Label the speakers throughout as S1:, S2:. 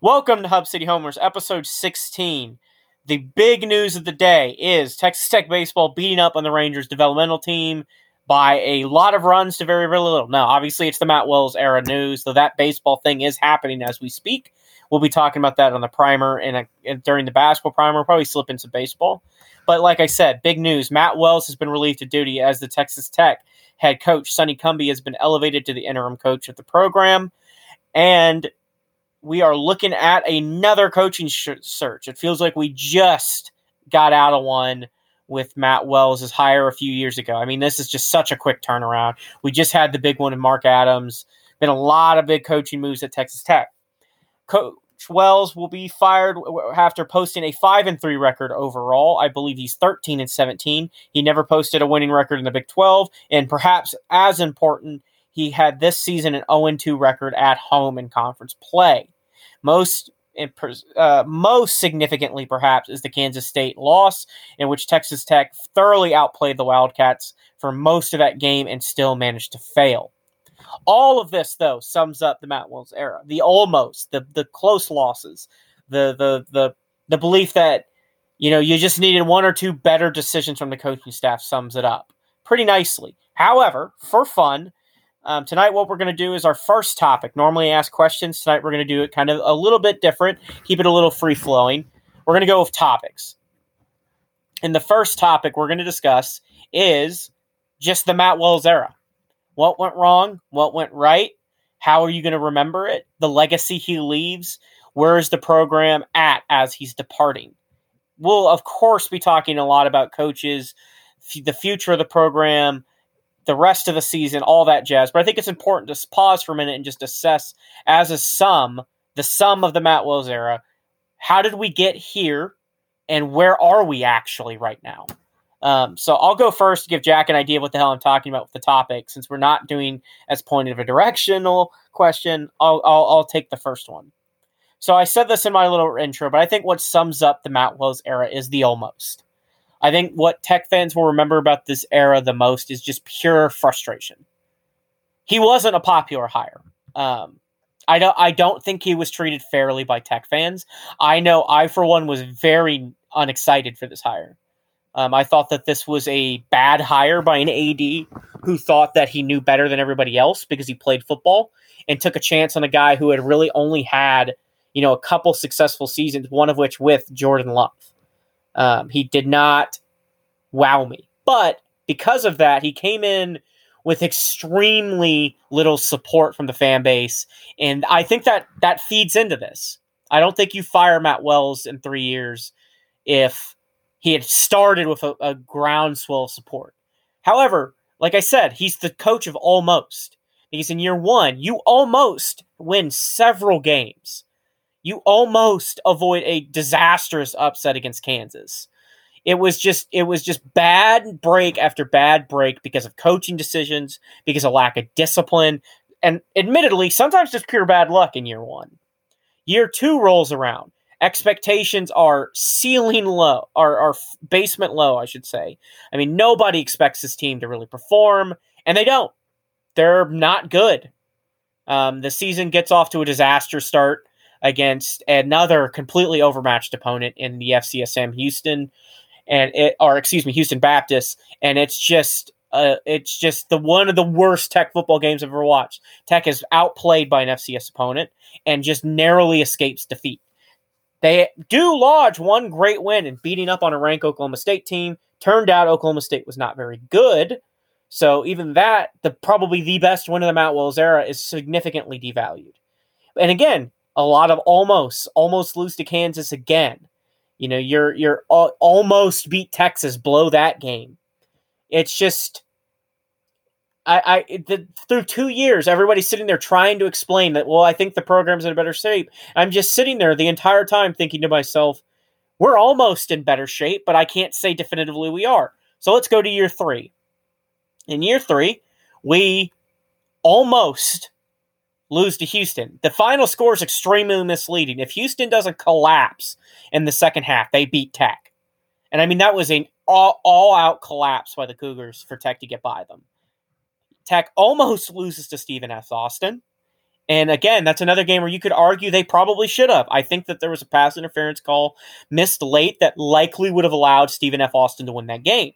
S1: Welcome to Hub City Homers, episode 16. The big news of the day is Texas Tech baseball beating up on the Rangers developmental team by a lot of runs to very, very little. Now, obviously, it's the Matt Wells era news, though that baseball thing is happening as we speak. We'll be talking about that on the primer and, uh, and during the basketball primer. We'll probably slip into baseball. But like I said, big news. Matt Wells has been relieved of duty as the Texas Tech head coach. Sonny Cumbie has been elevated to the interim coach of the program. And we are looking at another coaching sh- search. It feels like we just got out of one with Matt Wells' hire a few years ago. I mean, this is just such a quick turnaround. We just had the big one in Mark Adams. Been a lot of big coaching moves at Texas Tech. Coach Wells will be fired after posting a five and three record overall. I believe he's thirteen and seventeen. He never posted a winning record in the Big Twelve, and perhaps as important, he had this season an 0 2 record at home in conference play. Most uh, most significantly, perhaps, is the Kansas State loss, in which Texas Tech thoroughly outplayed the Wildcats for most of that game and still managed to fail. All of this, though, sums up the Matt Wells era. The almost, the the close losses, the the the the belief that you know you just needed one or two better decisions from the coaching staff sums it up pretty nicely. However, for fun, um, tonight, what we're going to do is our first topic. Normally, ask questions. Tonight, we're going to do it kind of a little bit different, keep it a little free flowing. We're going to go with topics. And the first topic we're going to discuss is just the Matt Wells era. What went wrong? What went right? How are you going to remember it? The legacy he leaves? Where is the program at as he's departing? We'll, of course, be talking a lot about coaches, the future of the program, the rest of the season, all that jazz. But I think it's important to pause for a minute and just assess as a sum, the sum of the Matt Wells era. How did we get here, and where are we actually right now? Um, so I'll go first to give Jack an idea of what the hell I'm talking about with the topic. Since we're not doing as pointed of a directional question, I'll, I'll, I'll take the first one. So I said this in my little intro, but I think what sums up the Matt Wells era is the almost. I think what Tech fans will remember about this era the most is just pure frustration. He wasn't a popular hire. Um, I don't. I don't think he was treated fairly by Tech fans. I know. I for one was very unexcited for this hire. Um, I thought that this was a bad hire by an AD who thought that he knew better than everybody else because he played football and took a chance on a guy who had really only had you know a couple successful seasons, one of which with Jordan Love. Um, he did not wow me. But because of that, he came in with extremely little support from the fan base. And I think that that feeds into this. I don't think you fire Matt Wells in three years if he had started with a, a groundswell of support. However, like I said, he's the coach of almost. Because in year one, you almost win several games you almost avoid a disastrous upset against Kansas. It was just it was just bad break after bad break because of coaching decisions, because of lack of discipline, and admittedly, sometimes just pure bad luck in year one. Year two rolls around. Expectations are ceiling low, or, or basement low, I should say. I mean, nobody expects this team to really perform, and they don't. They're not good. Um, the season gets off to a disaster start against another completely overmatched opponent in the FCSM Houston, and it or excuse me Houston Baptist, and it's just uh, it's just the one of the worst Tech football games I've ever watched. Tech is outplayed by an FCS opponent and just narrowly escapes defeat. They do lodge one great win in beating up on a ranked Oklahoma State team. Turned out Oklahoma State was not very good. So even that, the probably the best win of the Matt Wells era, is significantly devalued. And again, a lot of almost almost lose to Kansas again. You know, you're you're almost beat Texas, blow that game. It's just I, I the, through two years, everybody's sitting there trying to explain that. Well, I think the program's in a better shape. I'm just sitting there the entire time thinking to myself, we're almost in better shape, but I can't say definitively we are. So let's go to year three. In year three, we almost lose to Houston. The final score is extremely misleading. If Houston doesn't collapse in the second half, they beat Tech. And I mean, that was an all, all out collapse by the Cougars for Tech to get by them. Tech almost loses to Stephen F. Austin. And again, that's another game where you could argue they probably should have. I think that there was a pass interference call missed late that likely would have allowed Stephen F. Austin to win that game.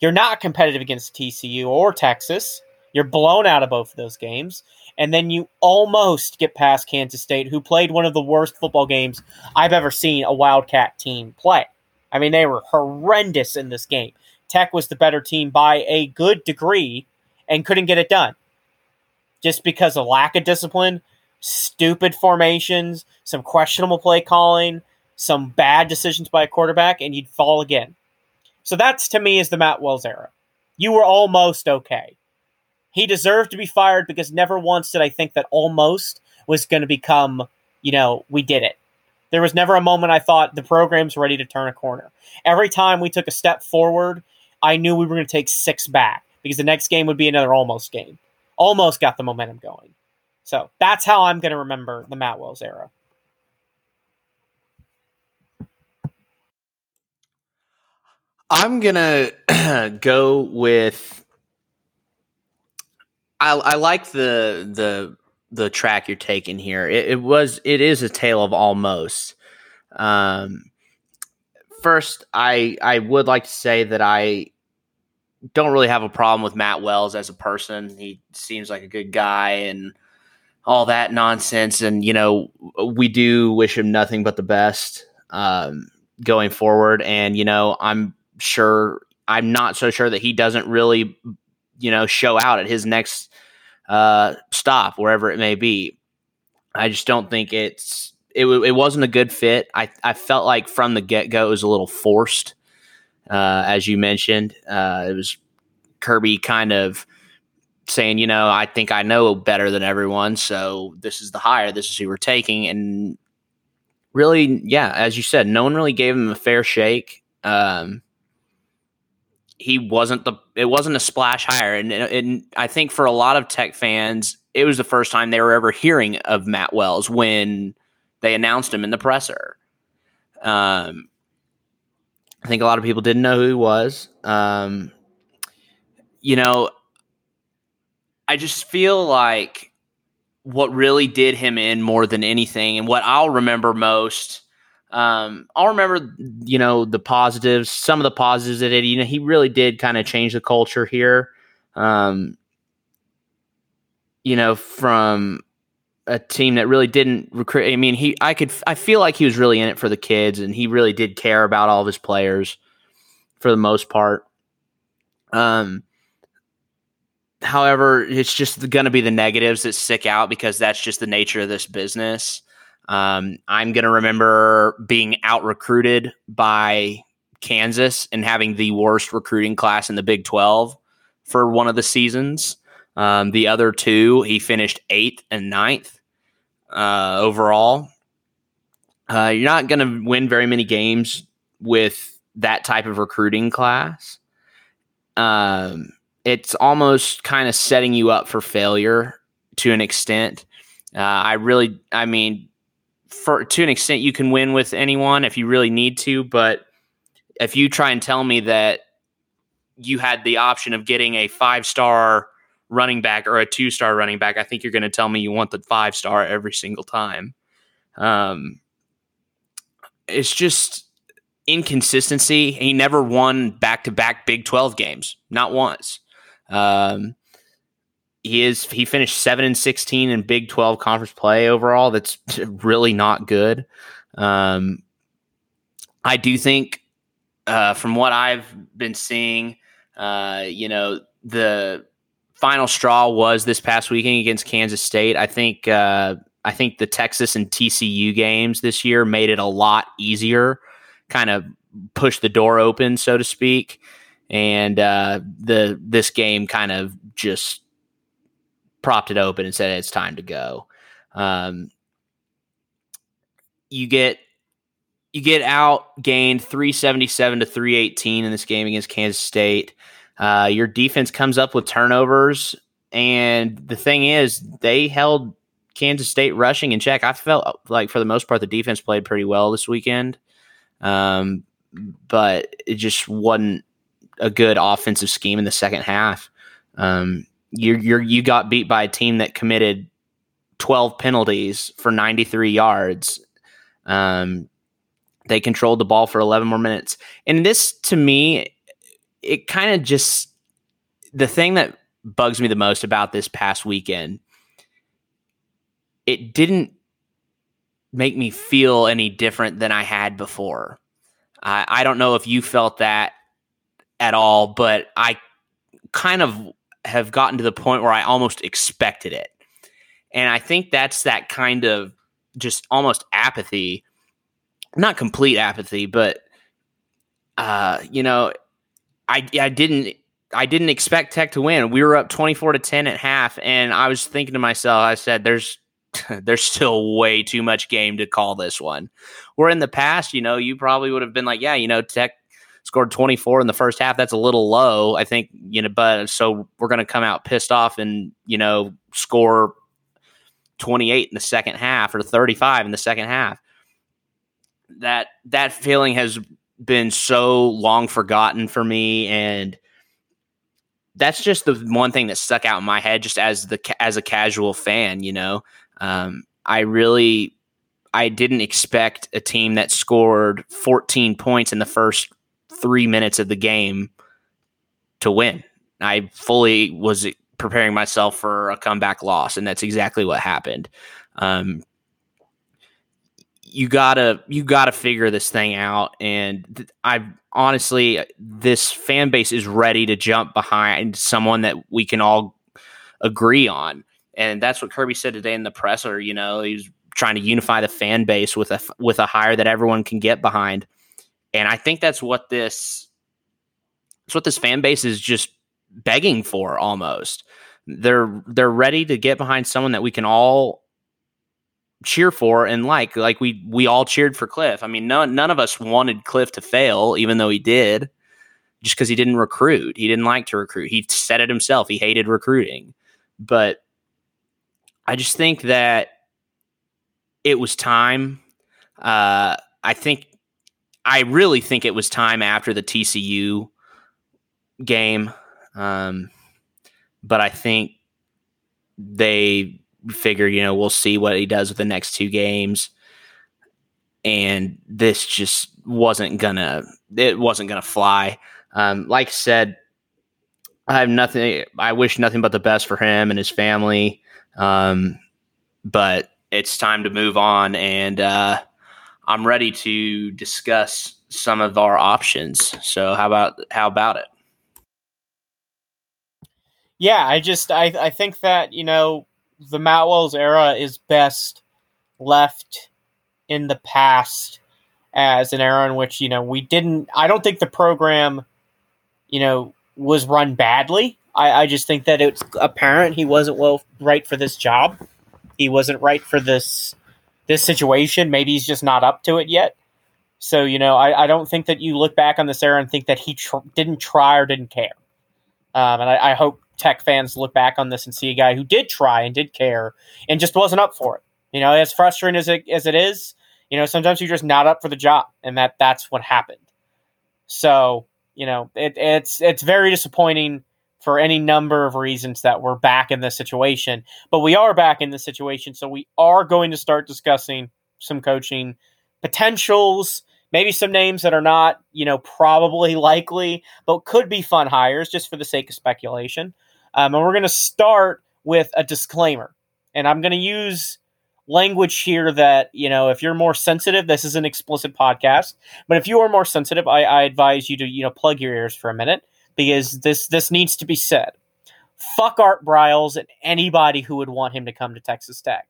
S1: You're not competitive against TCU or Texas. You're blown out of both of those games. And then you almost get past Kansas State, who played one of the worst football games I've ever seen a Wildcat team play. I mean, they were horrendous in this game. Tech was the better team by a good degree and couldn't get it done. Just because of lack of discipline, stupid formations, some questionable play calling, some bad decisions by a quarterback, and you'd fall again. So that's to me is the Matt Wells era. You were almost okay. He deserved to be fired because never once did I think that almost was going to become, you know, we did it. There was never a moment I thought the program's ready to turn a corner. Every time we took a step forward, I knew we were going to take six back because the next game would be another almost game. Almost got the momentum going. So that's how I'm going to remember the Matt Wells era.
S2: I'm gonna go with I, I like the the the track you're taking here. It, it was it is a tale of almost. Um, first, I I would like to say that I don't really have a problem with Matt Wells as a person. He seems like a good guy and all that nonsense. And you know, we do wish him nothing but the best um, going forward. And you know, I'm sure I'm not so sure that he doesn't really you know show out at his next uh, stop wherever it may be. I just don't think it's it, it wasn't a good fit. I, I felt like from the get go it was a little forced, uh, as you mentioned. Uh, it was Kirby kind of saying, you know, I think I know better than everyone, so this is the hire, this is who we're taking, and really, yeah, as you said, no one really gave him a fair shake. Um, he wasn't the it wasn't a splash hire and, and i think for a lot of tech fans it was the first time they were ever hearing of matt wells when they announced him in the presser. Um, i think a lot of people didn't know who he was. Um, you know i just feel like what really did him in more than anything and what i'll remember most um, I'll remember, you know, the positives, some of the positives that it, you know, he really did kind of change the culture here. Um, you know, from a team that really didn't recruit. I mean, he, I could, I feel like he was really in it for the kids and he really did care about all of his players for the most part. Um, however, it's just going to be the negatives that stick out because that's just the nature of this business. Um, I'm going to remember being out recruited by Kansas and having the worst recruiting class in the Big 12 for one of the seasons. Um, the other two, he finished eighth and ninth uh, overall. Uh, you're not going to win very many games with that type of recruiting class. Um, it's almost kind of setting you up for failure to an extent. Uh, I really, I mean, for to an extent you can win with anyone if you really need to, but if you try and tell me that you had the option of getting a five star running back or a two star running back, I think you're going to tell me you want the five star every single time. Um, it's just inconsistency. He never won back to back Big 12 games, not once. Um, he is he finished seven and sixteen in Big Twelve conference play overall. That's really not good. Um, I do think, uh, from what I've been seeing, uh, you know, the final straw was this past weekend against Kansas State. I think uh, I think the Texas and TCU games this year made it a lot easier, kind of pushed the door open, so to speak. and uh, the this game kind of just propped it open and said it's time to go. Um, you get you get out gained 377 to 318 in this game against Kansas State. Uh, your defense comes up with turnovers, and the thing is, they held Kansas State rushing in check. I felt like for the most part the defense played pretty well this weekend, um, but it just wasn't a good offensive scheme in the second half. Um, you you you got beat by a team that committed 12 penalties for 93 yards. Um, they controlled the ball for 11 more minutes. And this, to me, it kind of just the thing that bugs me the most about this past weekend, it didn't make me feel any different than I had before. I, I don't know if you felt that at all, but I kind of have gotten to the point where I almost expected it. And I think that's that kind of just almost apathy, not complete apathy, but uh, you know, I I didn't I didn't expect Tech to win. We were up 24 to 10 at half and I was thinking to myself, I said there's there's still way too much game to call this one. Where in the past, you know, you probably would have been like, yeah, you know, Tech scored 24 in the first half. That's a little low, I think, you know, but so we're going to come out pissed off and, you know, score 28 in the second half or 35 in the second half. That that feeling has been so long forgotten for me and that's just the one thing that stuck out in my head just as the as a casual fan, you know. Um, I really I didn't expect a team that scored 14 points in the first three minutes of the game to win. I fully was preparing myself for a comeback loss, and that's exactly what happened. Um, you gotta you gotta figure this thing out, and th- I honestly, this fan base is ready to jump behind someone that we can all agree on, and that's what Kirby said today in the presser. You know, he's trying to unify the fan base with a with a hire that everyone can get behind. And I think that's what this that's what this fan base is just begging for almost. They're they're ready to get behind someone that we can all cheer for and like like we we all cheered for Cliff. I mean, none none of us wanted Cliff to fail, even though he did, just because he didn't recruit. He didn't like to recruit. He said it himself. He hated recruiting. But I just think that it was time. Uh, I think I really think it was time after the TCU game. Um, but I think they figured, you know, we'll see what he does with the next two games. And this just wasn't gonna it wasn't gonna fly. Um, like I said, I have nothing I wish nothing but the best for him and his family. Um, but it's time to move on and uh, I'm ready to discuss some of our options. So how about how about it?
S1: Yeah, I just I I think that you know the Matt Wells era is best left in the past as an era in which you know we didn't. I don't think the program, you know, was run badly. I, I just think that it's apparent he wasn't well right for this job. He wasn't right for this this situation. Maybe he's just not up to it yet. So you know, I, I don't think that you look back on this era and think that he tr- didn't try or didn't care. Um, and I, I, hope Tech fans look back on this and see a guy who did try and did care and just wasn't up for it. You know, as frustrating as it as it is, you know, sometimes you're just not up for the job, and that that's what happened. So you know, it, it's it's very disappointing for any number of reasons that we're back in this situation. But we are back in this situation, so we are going to start discussing some coaching potentials, maybe some names that are not, you know, probably likely, but could be fun hires just for the sake of speculation. Um, and we're going to start with a disclaimer. And I'm going to use language here that, you know, if you're more sensitive, this is an explicit podcast. But if you are more sensitive, I, I advise you to, you know, plug your ears for a minute because this this needs to be said. Fuck Art Briles and anybody who would want him to come to Texas Tech.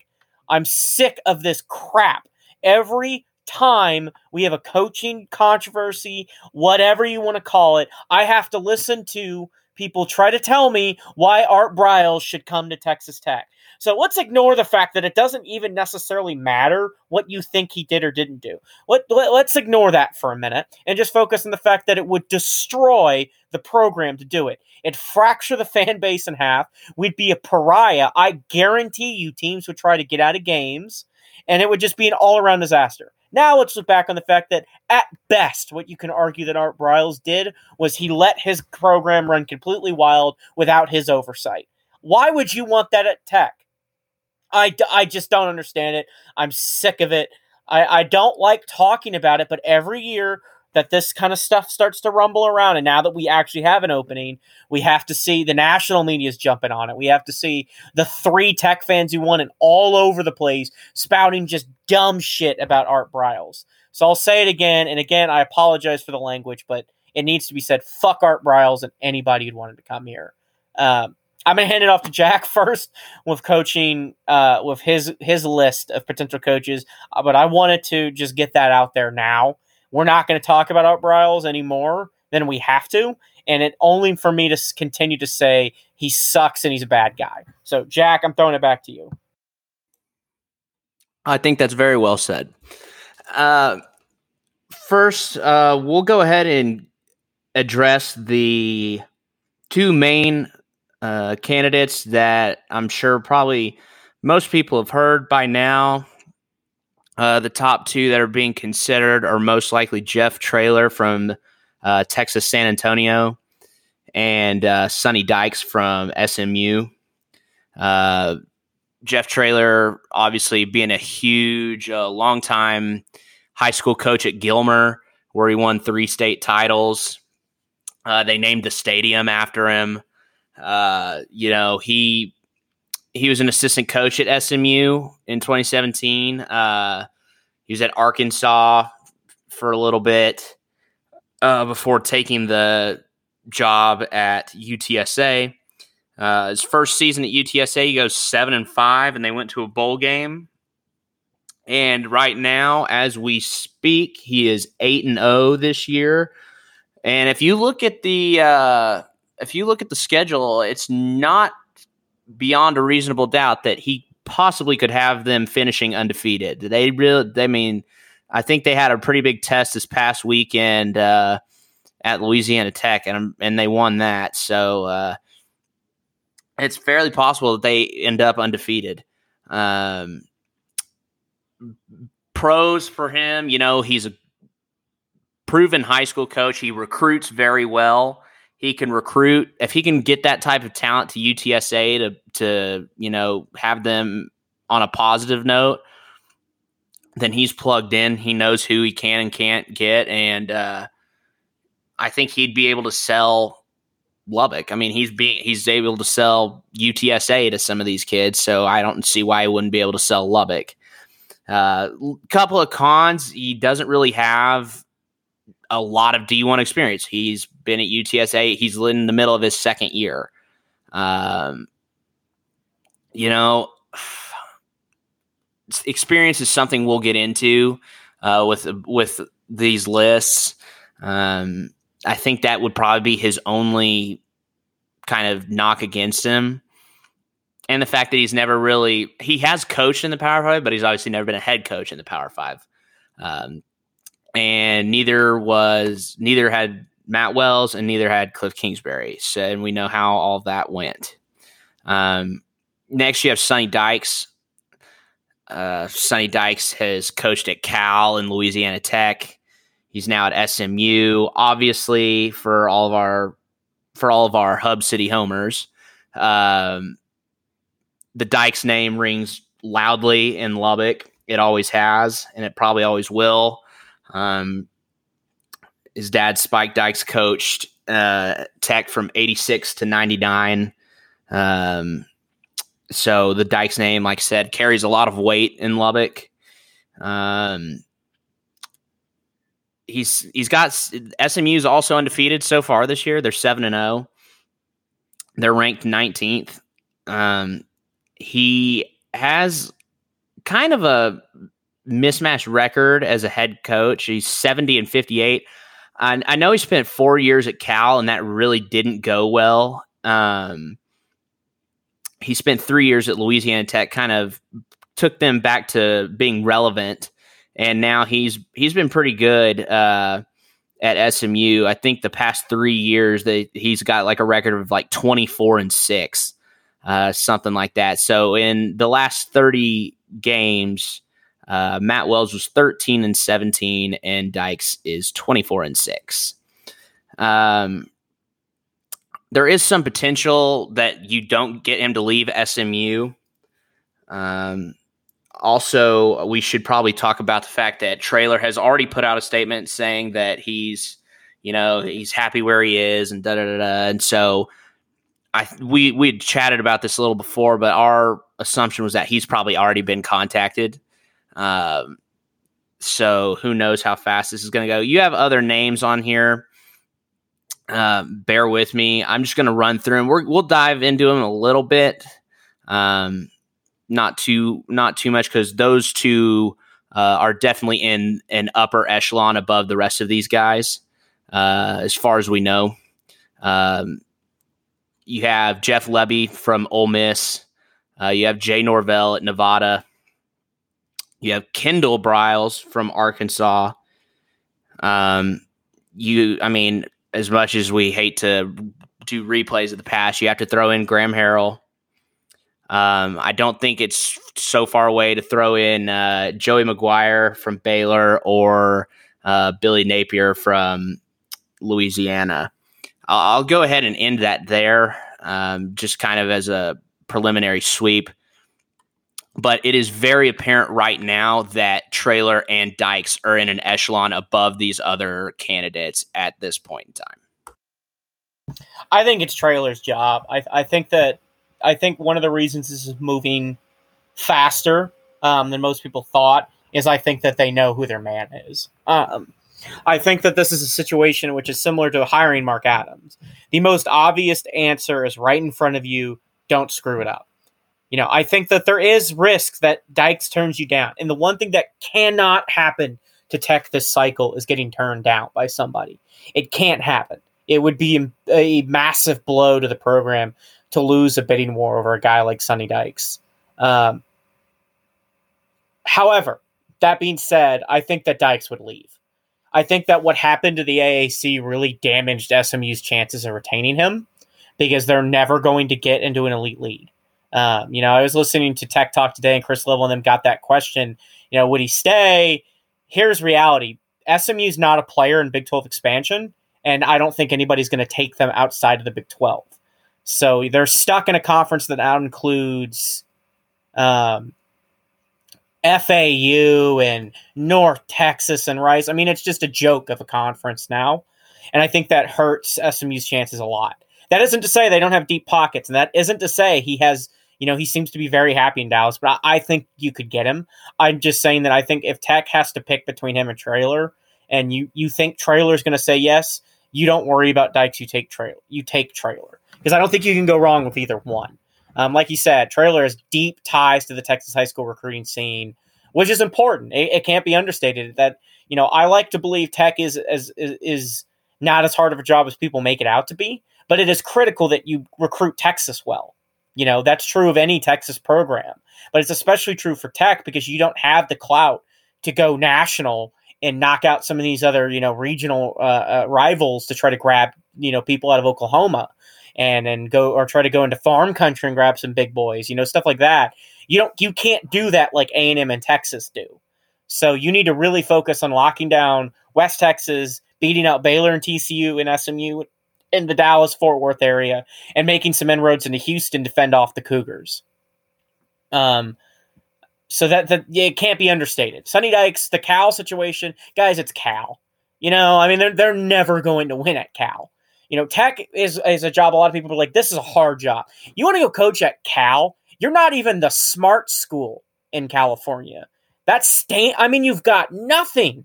S1: I'm sick of this crap. Every time we have a coaching controversy, whatever you want to call it, I have to listen to people try to tell me why Art Briles should come to Texas Tech. So let's ignore the fact that it doesn't even necessarily matter what you think he did or didn't do. Let, let, us ignore that for a minute and just focus on the fact that it would destroy the program to do it. It'd fracture the fan base in half. We'd be a pariah. I guarantee you teams would try to get out of games and it would just be an all around disaster. Now let's look back on the fact that at best, what you can argue that Art Briles did was he let his program run completely wild without his oversight. Why would you want that at Tech? I, I just don't understand it. I'm sick of it. I, I don't like talking about it, but every year that this kind of stuff starts to rumble around, and now that we actually have an opening, we have to see the national media is jumping on it. We have to see the three tech fans who want it all over the place spouting just dumb shit about Art Briles. So I'll say it again, and again, I apologize for the language, but it needs to be said. Fuck Art Briles and anybody who wanted to come here. Um, I'm gonna hand it off to Jack first with coaching, uh, with his his list of potential coaches. Uh, but I wanted to just get that out there now. We're not going to talk about Art Briles anymore than we have to, and it only for me to continue to say he sucks and he's a bad guy. So Jack, I'm throwing it back to you.
S2: I think that's very well said. Uh, first, uh, we'll go ahead and address the two main uh, candidates that I'm sure probably most people have heard by now. Uh, the top two that are being considered are most likely Jeff Traylor from uh, Texas San Antonio and uh, Sonny Dykes from SMU. Uh, Jeff Traylor, obviously being a huge, uh, long-time high school coach at Gilmer, where he won three state titles. Uh, they named the stadium after him. Uh, you know, he he was an assistant coach at SMU in 2017. Uh, he was at Arkansas for a little bit uh, before taking the job at UTSA. Uh, his first season at UTSA, he goes seven and five, and they went to a bowl game. And right now, as we speak, he is eight and zero this year. And if you look at the uh, if you look at the schedule, it's not beyond a reasonable doubt that he possibly could have them finishing undefeated. They really, I mean, I think they had a pretty big test this past weekend uh, at Louisiana Tech, and and they won that. So uh, it's fairly possible that they end up undefeated. Um, pros for him, you know, he's a proven high school coach. He recruits very well he can recruit if he can get that type of talent to UTSA to to you know have them on a positive note then he's plugged in. He knows who he can and can't get and uh, I think he'd be able to sell Lubbock. I mean he's being he's able to sell UTSA to some of these kids so I don't see why he wouldn't be able to sell Lubbock. A uh, couple of cons he doesn't really have a lot of D1 experience. He's been at UTSA. He's in the middle of his second year. Um, you know, experience is something we'll get into uh, with with these lists. Um, I think that would probably be his only kind of knock against him. And the fact that he's never really he has coached in the Power Five, but he's obviously never been a head coach in the Power Five. Um, and neither was neither had Matt Wells and neither had Cliff Kingsbury. So, and we know how all that went. Um, next, you have Sonny Dykes. Uh, Sonny Dykes has coached at Cal and Louisiana Tech. He's now at SMU. Obviously, for all of our for all of our Hub City homers, um, the Dykes name rings loudly in Lubbock. It always has, and it probably always will. Um, his dad, Spike Dykes, coached uh, Tech from 86 to 99. Um, so the Dykes name, like I said, carries a lot of weight in Lubbock. Um, he's he's got SMU's also undefeated so far this year. They're seven and zero. Oh. They're ranked 19th. Um, he has kind of a mismatched record as a head coach. He's 70 and 58. I, I know he spent four years at Cal, and that really didn't go well. Um, he spent three years at Louisiana Tech, kind of took them back to being relevant, and now he's he's been pretty good uh, at SMU. I think the past three years that he's got like a record of like twenty four and six, uh, something like that. So in the last thirty games, uh, Matt Wells was 13 and 17, and Dykes is 24 and 6. Um, there is some potential that you don't get him to leave SMU. Um, also, we should probably talk about the fact that Traylor has already put out a statement saying that he's, you know, he's happy where he is and da da da da. And so, I we we had chatted about this a little before, but our assumption was that he's probably already been contacted um, so who knows how fast this is going to go? You have other names on here. Uh, bear with me. I'm just going to run through them. we will dive into them a little bit. Um, not too not too much because those two uh, are definitely in an upper echelon above the rest of these guys, uh, as far as we know. Um, you have Jeff Lebby from Ole Miss. Uh, you have Jay Norvell at Nevada. You have Kendall Briles from Arkansas. Um, you, I mean, as much as we hate to do replays of the past, you have to throw in Graham Harrell. Um, I don't think it's so far away to throw in uh, Joey McGuire from Baylor or uh, Billy Napier from Louisiana. I'll, I'll, go ahead and end that there, um, just kind of as a preliminary sweep but it is very apparent right now that Traylor and Dykes are in an echelon above these other candidates at this point in time.
S1: I think it's Traylor's job. I, I think that I think one of the reasons this is moving faster um, than most people thought is I think that they know who their man is. Um, I think that this is a situation which is similar to hiring Mark Adams. The most obvious answer is right in front of you. Don't screw it up. You know, I think that there is risk that Dykes turns you down. And the one thing that cannot happen to Tech this cycle is getting turned down by somebody. It can't happen. It would be a massive blow to the program to lose a bidding war over a guy like Sonny Dykes. Um, however, that being said, I think that Dykes would leave. I think that what happened to the AAC really damaged SMU's chances of retaining him because they're never going to get into an elite lead. Um, you know, I was listening to Tech Talk today, and Chris Level and them got that question. You know, would he stay? Here's reality: SMU's not a player in Big 12 expansion, and I don't think anybody's going to take them outside of the Big 12. So they're stuck in a conference that now includes um, FAU and North Texas and Rice. I mean, it's just a joke of a conference now. And I think that hurts SMU's chances a lot. That isn't to say they don't have deep pockets, and that isn't to say he has you know, he seems to be very happy in Dallas, but I, I think you could get him. I'm just saying that I think if Tech has to pick between him and Traylor, and you you think Traylor's going to say yes, you don't worry about Dykes. You take Traylor. You take Traylor because I don't think you can go wrong with either one. Um, like you said, Traylor has deep ties to the Texas high school recruiting scene, which is important. It, it can't be understated that you know I like to believe Tech is, is is not as hard of a job as people make it out to be, but it is critical that you recruit Texas well. You know, that's true of any Texas program, but it's especially true for Tech because you don't have the clout to go national and knock out some of these other, you know, regional uh, uh, rivals to try to grab, you know, people out of Oklahoma and and go or try to go into farm country and grab some big boys, you know, stuff like that. You don't you can't do that like A&M and Texas do. So you need to really focus on locking down West Texas, beating out Baylor and TCU and SMU in the Dallas Fort Worth area and making some inroads into Houston to fend off the Cougars. Um, so that that yeah, it can't be understated. Sonny Dykes, the Cal situation, guys, it's Cal. You know, I mean, they're they're never going to win at Cal. You know, Tech is is a job. A lot of people are like, this is a hard job. You want to go coach at Cal? You're not even the smart school in California. That's stain. I mean, you've got nothing.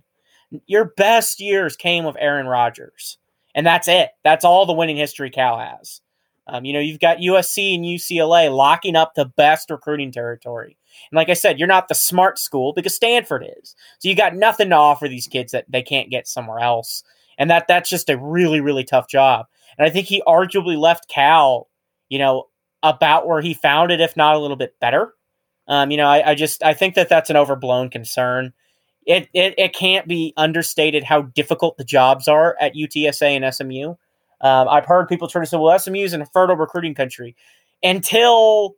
S1: Your best years came with Aaron Rodgers and that's it. That's all the winning history Cal has. Um, you know, you've got USC and UCLA locking up the best recruiting territory. And like I said, you're not the smart school because Stanford is. So you got nothing to offer these kids that they can't get somewhere else. And that that's just a really, really tough job. And I think he arguably left Cal, you know, about where he found it, if not a little bit better. Um, you know, I, I just I think that that's an overblown concern. It, it it can't be understated how difficult the jobs are at UTSA and SMU. Um, I've heard people try to say, "Well, SMU is a fertile recruiting country," until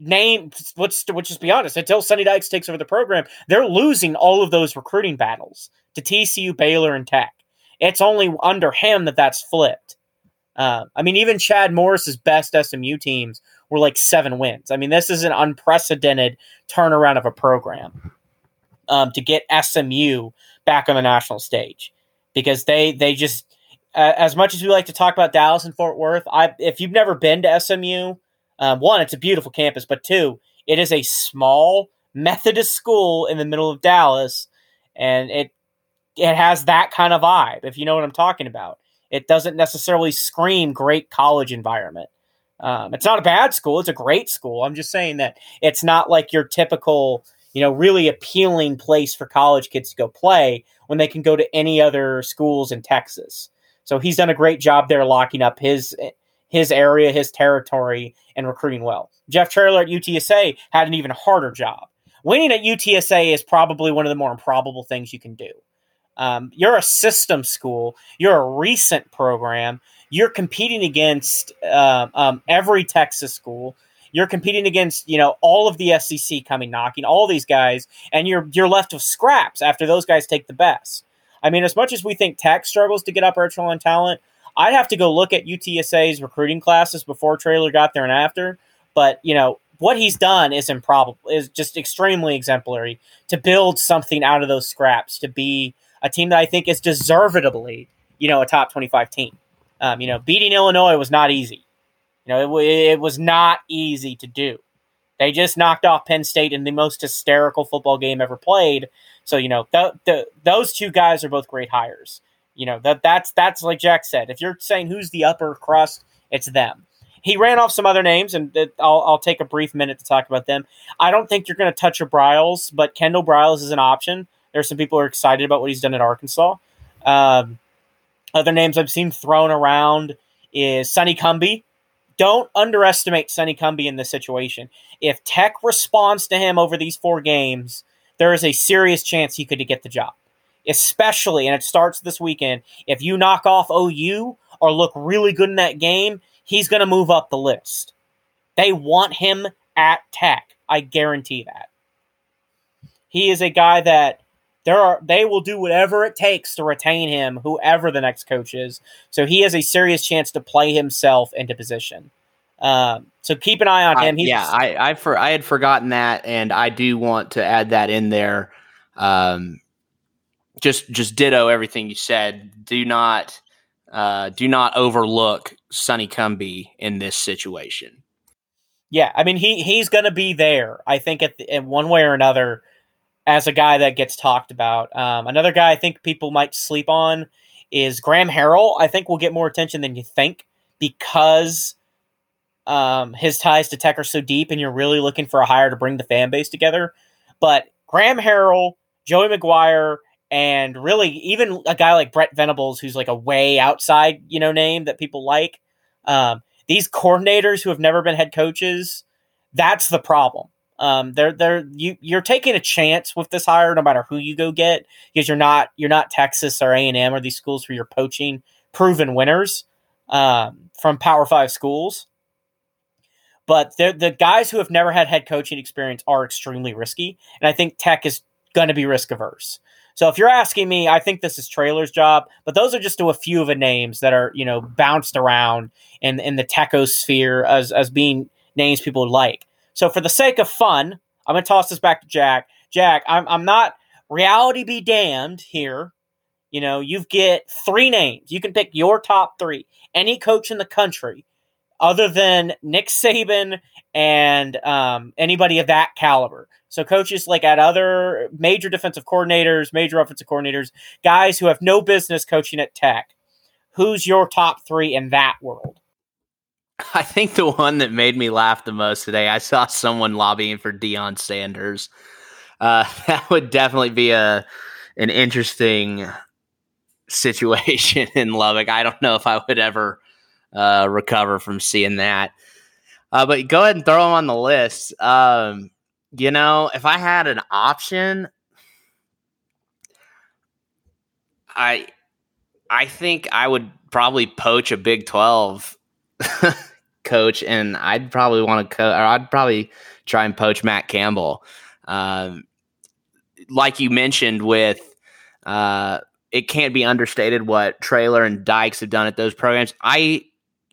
S1: name let's let's just be honest until Sonny Dykes takes over the program, they're losing all of those recruiting battles to TCU, Baylor, and Tech. It's only under him that that's flipped. Uh, I mean, even Chad Morris's best SMU teams were like seven wins. I mean, this is an unprecedented turnaround of a program um, to get SMU back on the national stage because they they just uh, as much as we like to talk about Dallas and Fort Worth, I if you've never been to SMU, um, one, it's a beautiful campus, but two, it is a small Methodist school in the middle of Dallas, and it it has that kind of vibe. If you know what I'm talking about, it doesn't necessarily scream great college environment. Um, it's not a bad school; it's a great school. I'm just saying that it's not like your typical, you know, really appealing place for college kids to go play when they can go to any other schools in Texas. So he's done a great job there, locking up his his area, his territory, and recruiting well. Jeff Traylor at UTSA had an even harder job. Winning at UTSA is probably one of the more improbable things you can do. Um, you're a system school. You're a recent program. You're competing against uh, um, every Texas school. You're competing against you know all of the SEC coming knocking, all these guys, and you're you're left with scraps after those guys take the best. I mean, as much as we think Tech struggles to get upper echelon talent, I'd have to go look at UTSA's recruiting classes before Traylor got there and after. But you know what he's done is improbable, is just extremely exemplary to build something out of those scraps to be a team that I think is deservedly, you know, a top twenty-five team. Um, you know, beating Illinois was not easy. You know, it, it was not easy to do. They just knocked off Penn State in the most hysterical football game ever played. So you know, th- th- those two guys are both great hires. You know that that's that's like Jack said. If you're saying who's the upper crust, it's them. He ran off some other names, and I'll, I'll take a brief minute to talk about them. I don't think you're going to touch a Briles, but Kendall Briles is an option. There's some people who are excited about what he's done at Arkansas. Um, other names I've seen thrown around is Sonny Cumbie. Don't underestimate Sonny Cumbie in this situation. If Tech responds to him over these four games, there is a serious chance he could get the job. Especially, and it starts this weekend, if you knock off OU or look really good in that game, he's going to move up the list. They want him at Tech. I guarantee that. He is a guy that there are they will do whatever it takes to retain him, whoever the next coach is. So he has a serious chance to play himself into position. Um, so keep an eye on him.
S2: I, yeah, I I, for, I had forgotten that, and I do want to add that in there. Um, just just ditto everything you said. Do not uh, do not overlook Sonny Cumbie in this situation.
S1: Yeah, I mean he he's going to be there. I think at the, in one way or another as a guy that gets talked about. Um, another guy I think people might sleep on is Graham Harrell. I think will get more attention than you think because um, his ties to Tech are so deep, and you're really looking for a hire to bring the fan base together. But Graham Harrell, Joey McGuire, and really even a guy like Brent Venables, who's like a way outside, you know, name that people like. Um, these coordinators who have never been head coaches, that's the problem. Um, they're they're you you're taking a chance with this hire, no matter who you go get, because you're not you're not Texas or A and M or these schools where you're poaching proven winners um, from Power Five schools. But the guys who have never had head coaching experience are extremely risky, and I think Tech is going to be risk averse. So if you're asking me, I think this is Traylor's job, but those are just a few of the names that are you know bounced around in in the techosphere as as being names people like. So for the sake of fun, I'm going to toss this back to Jack. Jack, I'm, I'm not reality be damned here. You know, you get three names. You can pick your top three. Any coach in the country, other than Nick Saban and um, anybody of that caliber. So coaches like at other major defensive coordinators, major offensive coordinators, guys who have no business coaching at Tech. Who's your top three in that world?
S2: I think the one that made me laugh the most today, I saw someone lobbying for Deion Sanders. Uh, that would definitely be a an interesting situation in Lubbock. I don't know if I would ever uh, recover from seeing that. Uh, but go ahead and throw them on the list. Um, you know, if I had an option, I I think I would probably poach a Big Twelve coach, and I'd probably want to or I'd probably try and poach Matt Campbell. Um, like you mentioned, with uh, it can't be understated what Traylor and Dykes have done at those programs. I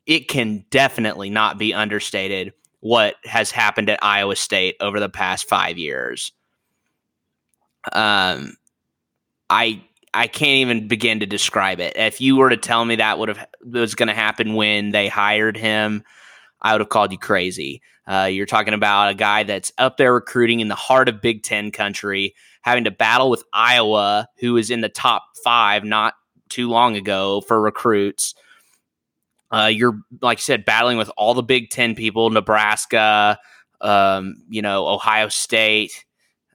S2: it can definitely not be understated what has happened at Iowa State over the past five years. Um, I I can't even begin to describe it. If you were to tell me that would have was going to happen when they hired him, I would have called you crazy. Uh, you're talking about a guy that's up there recruiting in the heart of Big Ten country, having to battle with Iowa, who was in the top five not too long ago for recruits. Uh, you're like I said, battling with all the Big Ten people, Nebraska, um, you know, Ohio State,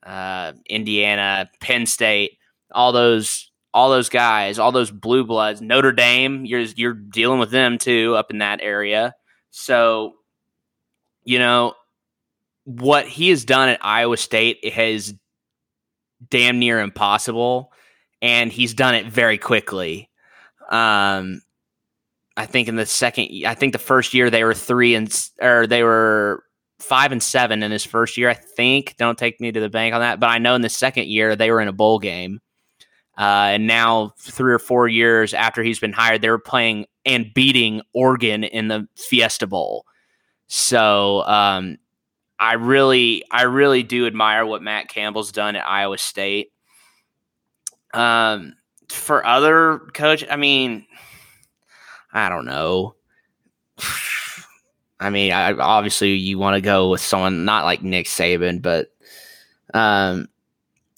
S2: uh, Indiana, Penn State, all those, all those guys, all those blue bloods. Notre Dame, you're you're dealing with them too up in that area. So, you know, what he has done at Iowa State has damn near impossible, and he's done it very quickly. Um, I think in the second, I think the first year they were three and or they were five and seven in his first year. I think. Don't take me to the bank on that, but I know in the second year they were in a bowl game. Uh, and now, three or four years after he's been hired, they were playing and beating Oregon in the Fiesta Bowl. So, um, I really, I really do admire what Matt Campbell's done at Iowa State. Um, for other coach, I mean, I don't know. I mean, I, obviously you want to go with someone not like Nick Saban, but um,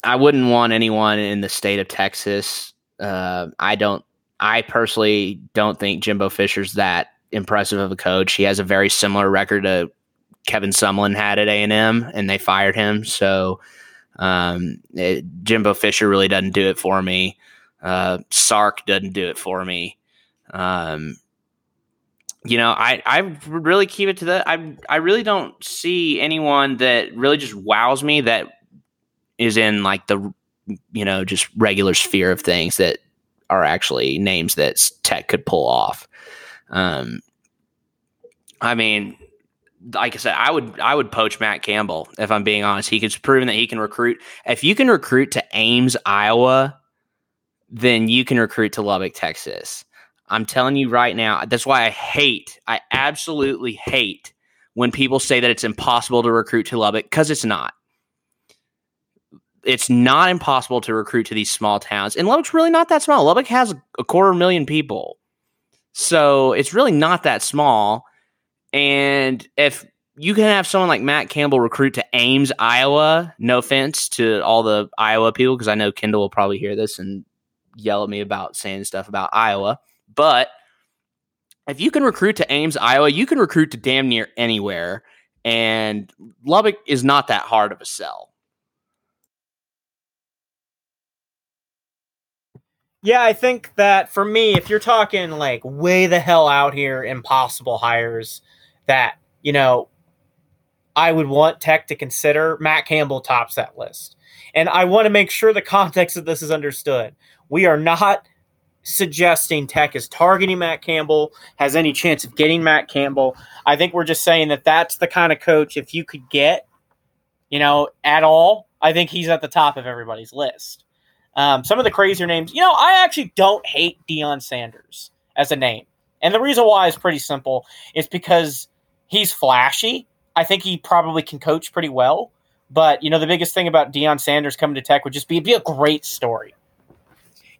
S2: I wouldn't want anyone in the state of Texas. Uh, I don't. I personally don't think Jimbo Fisher's that impressive of a coach. He has a very similar record to Kevin Sumlin had at A and M, and they fired him. So um, it, Jimbo Fisher really doesn't do it for me. Uh, Sark doesn't do it for me. Um, you know, I I really keep it to that. I I really don't see anyone that really just wows me that is in like the you know just regular sphere of things that are actually names that Tech could pull off. Um, I mean, like I said, I would I would poach Matt Campbell if I'm being honest. He has proven that he can recruit. If you can recruit to Ames, Iowa, then you can recruit to Lubbock, Texas. I'm telling you right now, that's why I hate, I absolutely hate when people say that it's impossible to recruit to Lubbock because it's not. It's not impossible to recruit to these small towns. And Lubbock's really not that small. Lubbock has a quarter million people. So it's really not that small. And if you can have someone like Matt Campbell recruit to Ames, Iowa, no offense to all the Iowa people, because I know Kendall will probably hear this and yell at me about saying stuff about Iowa. But if you can recruit to Ames, Iowa, you can recruit to damn near anywhere. And Lubbock is not that hard of a sell.
S1: Yeah, I think that for me, if you're talking like way the hell out here, impossible hires that, you know, I would want Tech to consider, Matt Campbell tops that list. And I want to make sure the context of this is understood. We are not suggesting Tech is targeting Matt Campbell, has any chance of getting Matt Campbell. I think we're just saying that that's the kind of coach, if you could get, you know, at all, I think he's at the top of everybody's list. Um, some of the crazier names, you know, I actually don't hate Deion Sanders as a name. And the reason why is pretty simple. It's because he's flashy. I think he probably can coach pretty well. But, you know, the biggest thing about Deion Sanders coming to Tech would just be, it'd be a great story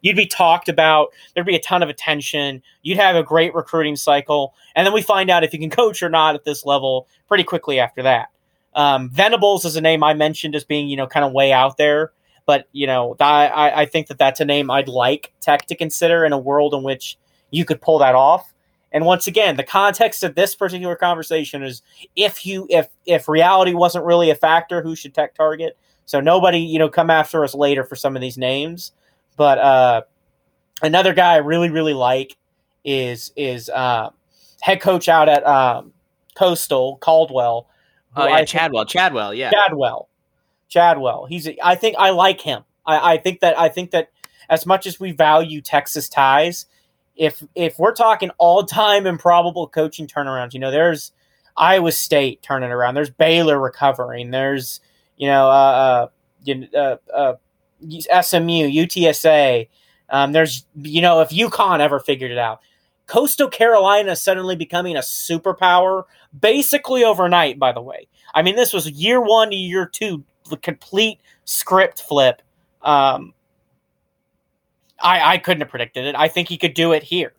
S1: you'd be talked about. There'd be a ton of attention. You'd have a great recruiting cycle, and then we find out if you can coach or not at this level pretty quickly after that. Um, Venables is a name I mentioned as being you know kind of way out there, but you know I, I think that that's a name I'd like Tech to consider in a world in which you could pull that off. And once again, the context of this particular conversation is if you if if reality wasn't really a factor, who should Tech target? So nobody, you know, come after us later for some of these names. But uh, another guy I really really like is is uh, head coach out at um, Coastal Caldwell.
S2: Oh yeah, Chadwell. Chadwell. Yeah,
S1: Chadwell. Chadwell. He's. I think I like him. I, I think that I think that as much as we value Texas ties, if if we're talking all time improbable coaching turnarounds, you know, there's Iowa State turning around. There's Baylor recovering. There's you know, uh, uh, uh, uh SMU, UTSA. Um, there's you know, if UConn ever figured it out, Coastal Carolina suddenly becoming a superpower basically overnight. By the way, I mean this was year one to year two, complete script flip. Um, I, I couldn't have predicted it. I think he could do it here.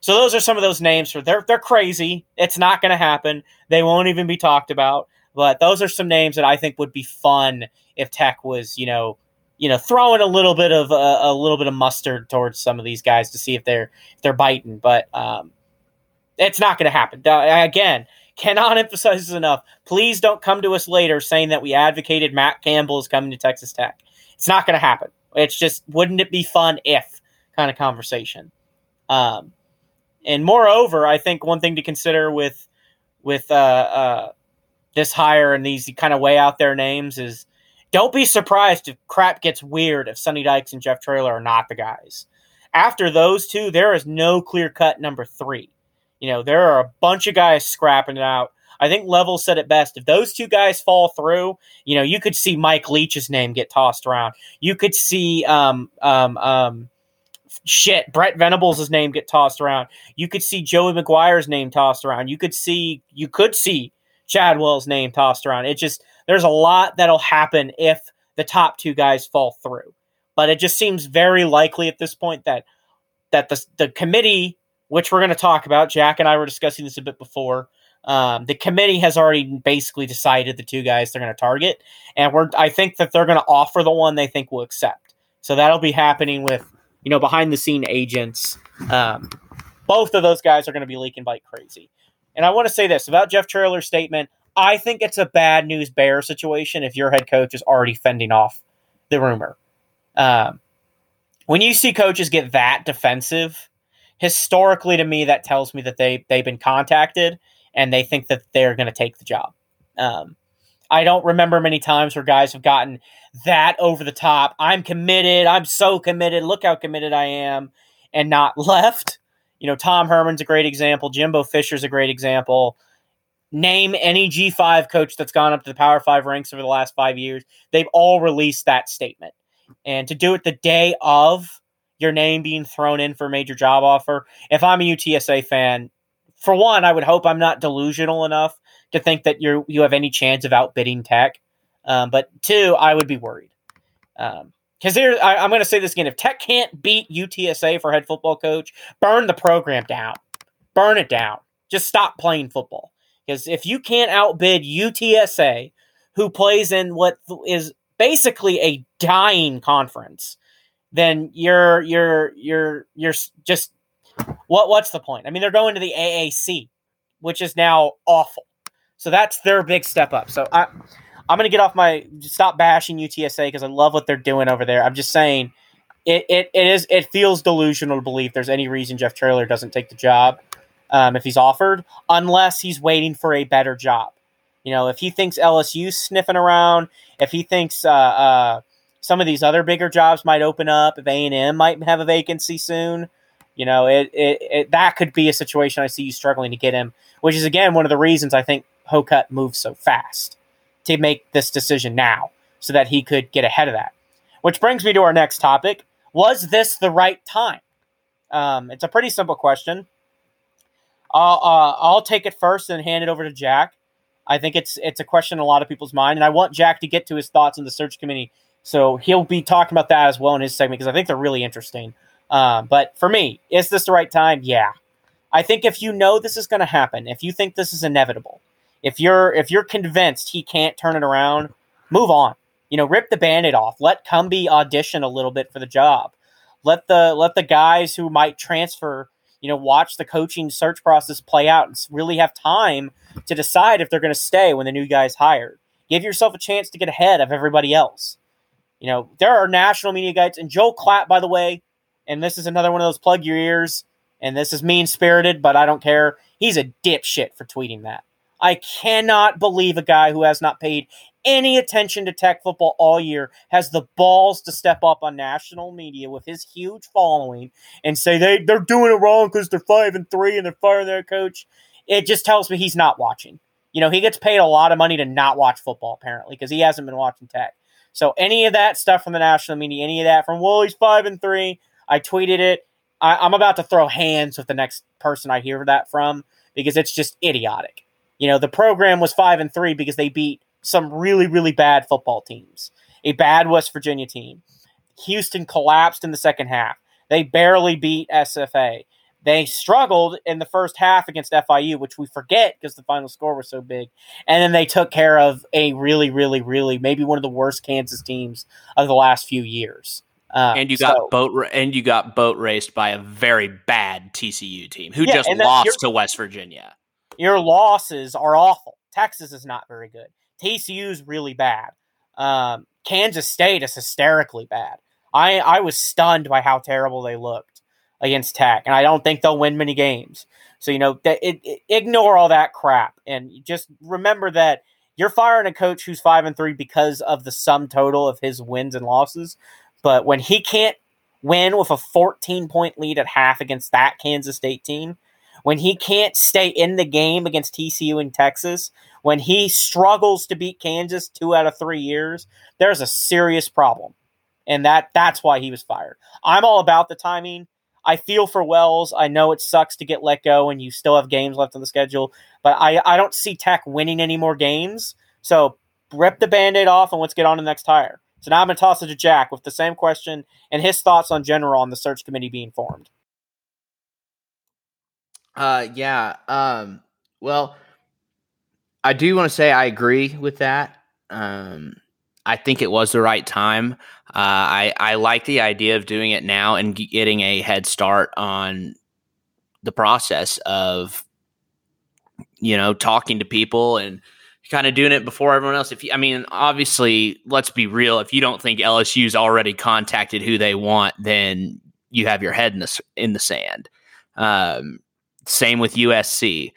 S1: So those are some of those names. For they're they're crazy. It's not going to happen. They won't even be talked about. But those are some names that I think would be fun if Tech was, you know, you know, throwing a little bit of uh, a little bit of mustard towards some of these guys to see if they're if they're biting. But um, it's not going to happen. Uh, again, cannot emphasize this enough. Please don't come to us later saying that we advocated Matt Campbell is coming to Texas Tech. It's not going to happen. It's just, wouldn't it be fun if kind of conversation. Um, and moreover, I think one thing to consider with with uh, uh, this hire and these kind of way out there names is don't be surprised if crap gets weird if Sonny Dykes and Jeff Traylor are not the guys. After those two, there is no clear cut number three. You know, there are a bunch of guys scrapping it out. I think Level said it best. If those two guys fall through, you know, you could see Mike Leach's name get tossed around. You could see um um um shit, Brent Venables' name get tossed around. You could see Joey McGuire's name tossed around. You could see you could see Chadwell's name tossed around. It just there's a lot that'll happen if the top two guys fall through. But it just seems very likely at this point that that the the committee, which we're going to talk about, Jack and I were discussing this a bit before, um, the committee has already basically decided the two guys they're going to target, and we're I think that they're going to offer the one they think will accept. So that'll be happening with you know behind the scene agents. Um, both of those guys are going to be leaking like crazy. And I want to say this about Jeff Traylor's statement. I think it's a bad news bear situation if your head coach is already fending off the rumor. Um, when you see coaches get that defensive, historically to me that tells me that they they've been contacted and they think that they're going to take the job. Um, I don't remember many times where guys have gotten that over the top. I'm committed. I'm so committed. Look how committed I am, and not left. You know, Tom Herman's a great example. Jimbo Fisher's a great example. Name any G5 coach that's gone up to the Power Five ranks over the last five years. They've all released that statement. And to do it the day of your name being thrown in for a major job offer, if I'm a UTSA fan, for one, I would hope I'm not delusional enough to think that you you have any chance of outbidding Tech. Um, but two, I would be worried. Because um, here I, I'm going to say this again: if Tech can't beat UTSA for head football coach, burn the program down, burn it down. Just stop playing football. Because if you can't outbid UTSA, who plays in what is basically a dying conference, then you're you're you're you're just what what's the point? I mean, they're going to the AAC, which is now awful. So that's their big step up. So I I'm gonna get off my stop bashing UTSA because I love what they're doing over there. I'm just saying it, it, it is it feels delusional to believe there's any reason Jeff Traylor doesn't take the job um, if he's offered, unless he's waiting for a better job. You know, if he thinks LSU's sniffing around, if he thinks uh, uh, some of these other bigger jobs might open up, if A and M might have a vacancy soon, you know, it, it, it, that could be a situation I see you struggling to get him, which is again one of the reasons I think Hocutt moves so fast to make this decision now, so that he could get ahead of that. Which brings me to our next topic: Was this the right time? Um, it's a pretty simple question. I'll, uh, I'll take it first and hand it over to Jack. I think it's it's a question in a lot of people's mind, and I want Jack to get to his thoughts in the search committee. So he'll be talking about that as well in his segment because I think they're really interesting. Um, but for me, is this the right time? Yeah. I think if you know this is going to happen, if you think this is inevitable, if you're if you're convinced he can't turn it around, move on. You know, rip the band-aid off. Let Cumbie audition a little bit for the job. Let the let the guys who might transfer you know, watch the coaching search process play out and really have time to decide if they're going to stay when the new guy's hired. Give yourself a chance to get ahead of everybody else. You know, there are national media guides, and Joel Klatt, by the way, and this is another one of those plug your ears, and this is mean spirited, but I don't care. He's a dipshit for tweeting that. I cannot believe a guy who has not paid any attention to tech football all year has the balls to step up on national media with his huge following and say they, they're doing it wrong because they're five and three and they're firing their coach. It just tells me he's not watching. You know, he gets paid a lot of money to not watch football, apparently, because he hasn't been watching tech. So any of that stuff from the national media, any of that from well, he's five and three. I tweeted it. I, am about to throw hands with the next person I hear that from because it's just idiotic. You know, the program was five and three because they beat some really, really bad football teams. A bad West Virginia team. Houston collapsed in the second half. They barely beat SFA. They struggled in the first half against FIU, which we forget because the final score was so big. And then they took care of a really, really, really maybe one of the worst Kansas teams of the last few years.
S2: Um, and you got so, boat and you got boat raced by a very bad TCU team who yeah, just lost to West Virginia.
S1: Your losses are awful. Texas is not very good. TCU is really bad. Um, Kansas State is hysterically bad. I I was stunned by how terrible they looked against Tech, and I don't think they'll win many games. So you know, it, it, ignore all that crap and just remember that you're firing a coach who's five and three because of the sum total of his wins and losses. But when he can't win with a 14 point lead at half against that Kansas State team, when he can't stay in the game against TCU in Texas, when he struggles to beat Kansas two out of three years, there's a serious problem. And that that's why he was fired. I'm all about the timing. I feel for Wells. I know it sucks to get let go and you still have games left on the schedule, but I, I don't see Tech winning any more games. So rip the band aid off and let's get on to the next hire. So now I'm going to toss it to Jack with the same question and his thoughts on general on the search committee being formed.
S2: Uh, yeah. Um, well, I do want to say I agree with that. Um, I think it was the right time. Uh, I I like the idea of doing it now and getting a head start on the process of you know talking to people and kind of doing it before everyone else. If you, I mean, obviously, let's be real. If you don't think LSU's already contacted who they want, then you have your head in the in the sand. Um, same with USC.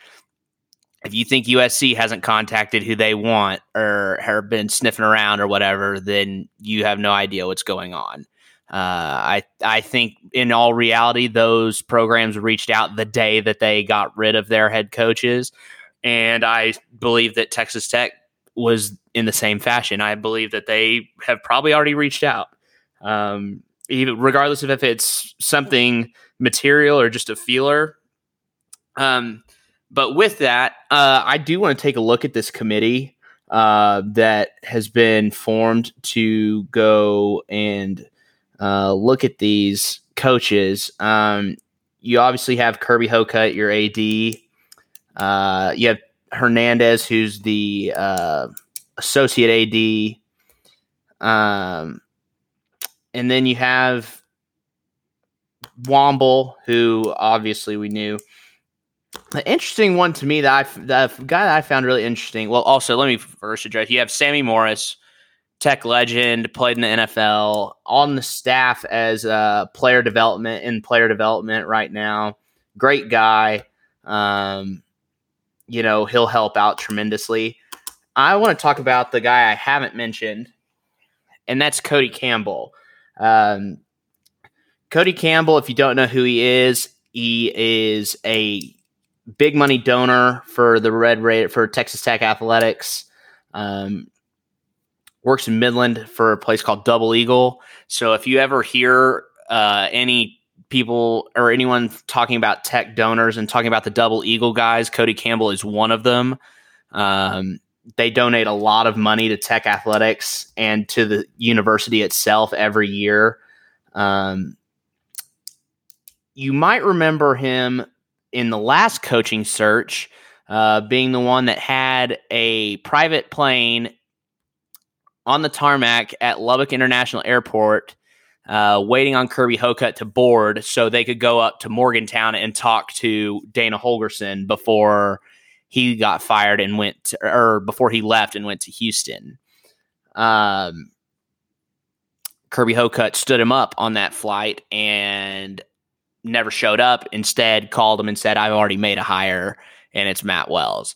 S2: If you think USC hasn't contacted who they want or have been sniffing around or whatever, then you have no idea what's going on. Uh, I I think in all reality, those programs reached out the day that they got rid of their head coaches, and I believe that Texas Tech was in the same fashion. I believe that they have probably already reached out, um, even regardless of if it's something material or just a feeler. Um, but with that, uh, I do want to take a look at this committee uh, that has been formed to go and uh, look at these coaches. Um, you obviously have Kirby Hocutt, your AD. Uh, you have Hernandez, who's the uh, associate AD. Um, and then you have Womble, who obviously we knew. An interesting one to me that I the guy that I found really interesting. Well, also let me first address. You have Sammy Morris, Tech legend, played in the NFL, on the staff as a player development in player development right now. Great guy. Um, you know he'll help out tremendously. I want to talk about the guy I haven't mentioned, and that's Cody Campbell. Um, Cody Campbell, if you don't know who he is, he is a big money donor for the Red Raider for Texas Tech Athletics. Um, works in Midland for a place called Double Eagle. So if you ever hear uh, any people or anyone talking about tech donors and talking about the Double Eagle guys, Cody Campbell is one of them. Um, they donate a lot of money to Tech Athletics and to the university itself every year. Um, you might remember him in the last coaching search, uh, being the one that had a private plane on the tarmac at Lubbock International Airport uh, waiting on Kirby Hocutt to board so they could go up to Morgantown and talk to Dana Holgorsen before he got fired and went, to, or before he left and went to Houston. Um, Kirby Hocutt stood him up on that flight and never showed up. Instead, called him and said, I've already made a hire, and it's Matt Wells.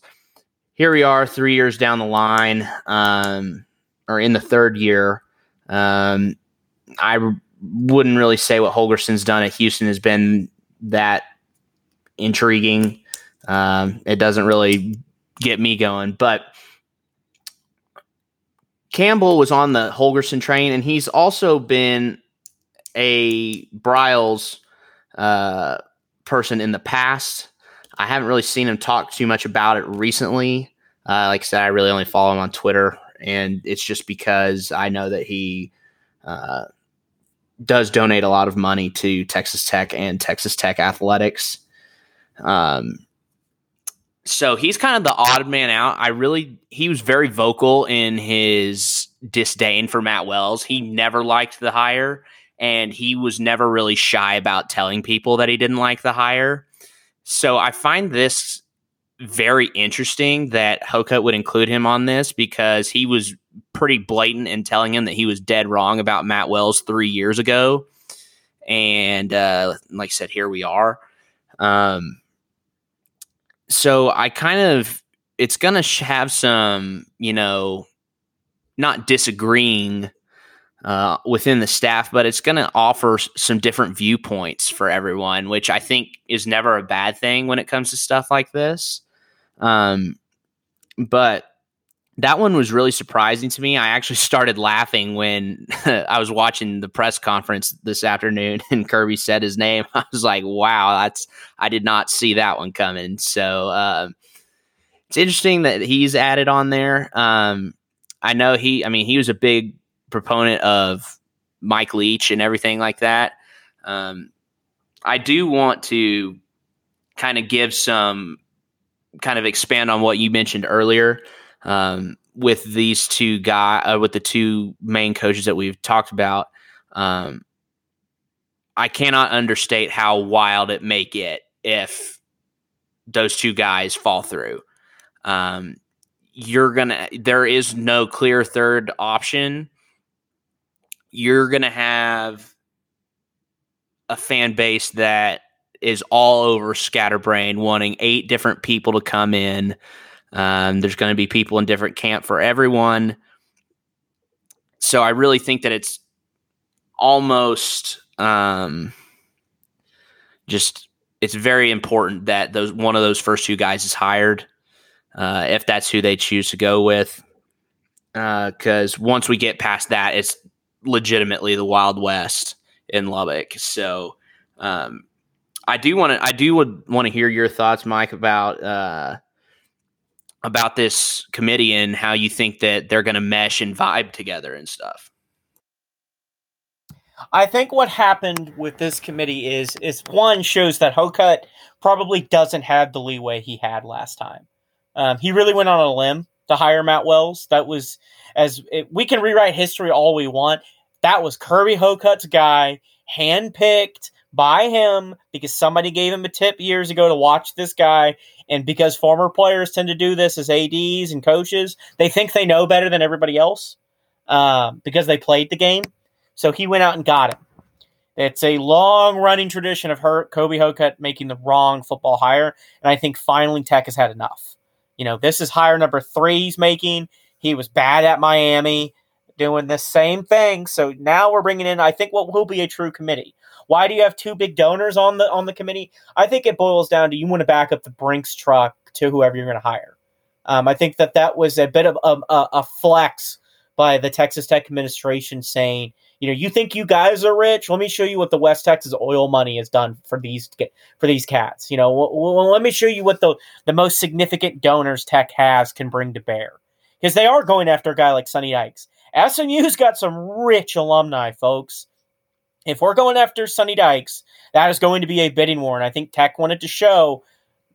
S2: Here we are, three years down the line, um, or in the third year. Um, I wouldn't really say what Holgorsen's done at Houston has been that intriguing. Um, it doesn't really get me going, but Campbell was on the Holgorsen train, and he's also been a Briles uh, person in the past. I haven't really seen him talk too much about it recently. Uh, like I said, I really only follow him on Twitter, and it's just because I know that he uh, does donate a lot of money to Texas Tech and Texas Tech athletics. Um, so he's kind of the odd man out. I really, he was very vocal in his disdain for Matt Wells. He never liked the hire, and he was never really shy about telling people that he didn't like the hire. So I find this very interesting that Hocutt would include him on this because he was pretty blatant in telling him that he was dead wrong about Matt Wells three years ago. And uh, like I said, here we are. Um, so I kind of, it's going to have some, you know, not disagreeing uh, within the staff, but it's going to offer some different viewpoints for everyone, which I think is never a bad thing when it comes to stuff like this. Um, but that one was really surprising to me. I actually started laughing when I was watching the press conference this afternoon and Kirby said his name. I was like, wow, that's, I did not see that one coming. So, uh, it's interesting that he's added on there. Um, I know he, I mean, he was a big proponent of Mike Leach and everything like that. Um, I do want to kind of give some kind of expand on what you mentioned earlier um, with these two guy uh, with the two main coaches that we've talked about. Um, I cannot understate how wild it may get if those two guys fall through. Um, you're gonna there is no clear third option. You're gonna have a fan base that is all over scatterbrain, wanting eight different people to come in. Um, there's going to be people in different camp for everyone. So I really think that it's almost um, just it's very important that those one of those first two guys is hired uh, if that's who they choose to go with. Because uh, once we get past that, it's legitimately the Wild West in Lubbock. So um, I do want to I do would want to hear your thoughts, Mike, about uh, about this committee and how you think that they're going to mesh and vibe together and stuff.
S1: I think what happened with this committee is is one shows that Hocutt probably doesn't have the leeway he had last time. Um, he really went on a limb to hire Matt Wells. That was as it, we can rewrite history all we want. That was Kirby Hocutt's guy, handpicked by him because somebody gave him a tip years ago to watch this guy. And because former players tend to do this as ADs and coaches, they think they know better than everybody else uh, because they played the game. So he went out and got him. It's a long running tradition of her, Kobe Hocutt making the wrong football hire. And I think finally Tech has had enough. You know, this is hire number three he's making. He was bad at Miami, doing the same thing. So now we're bringing in, I think, what will be a true committee. Why do you have two big donors on the on the committee? I think it boils down to you want to back up the Brinks truck to whoever you're going to hire. Um, I think that that was a bit of a, a, a flex by the Texas Tech administration saying, you know, you think you guys are rich? Let me show you what the West Texas oil money has done for these for these cats. You know, well, let me show you what the the most significant donors Tech has can bring to bear because they are going after a guy like Sonny Dykes. SMU's got some rich alumni, folks if we're going after Sonny Dykes, that is going to be a bidding war. And I think Tech wanted to show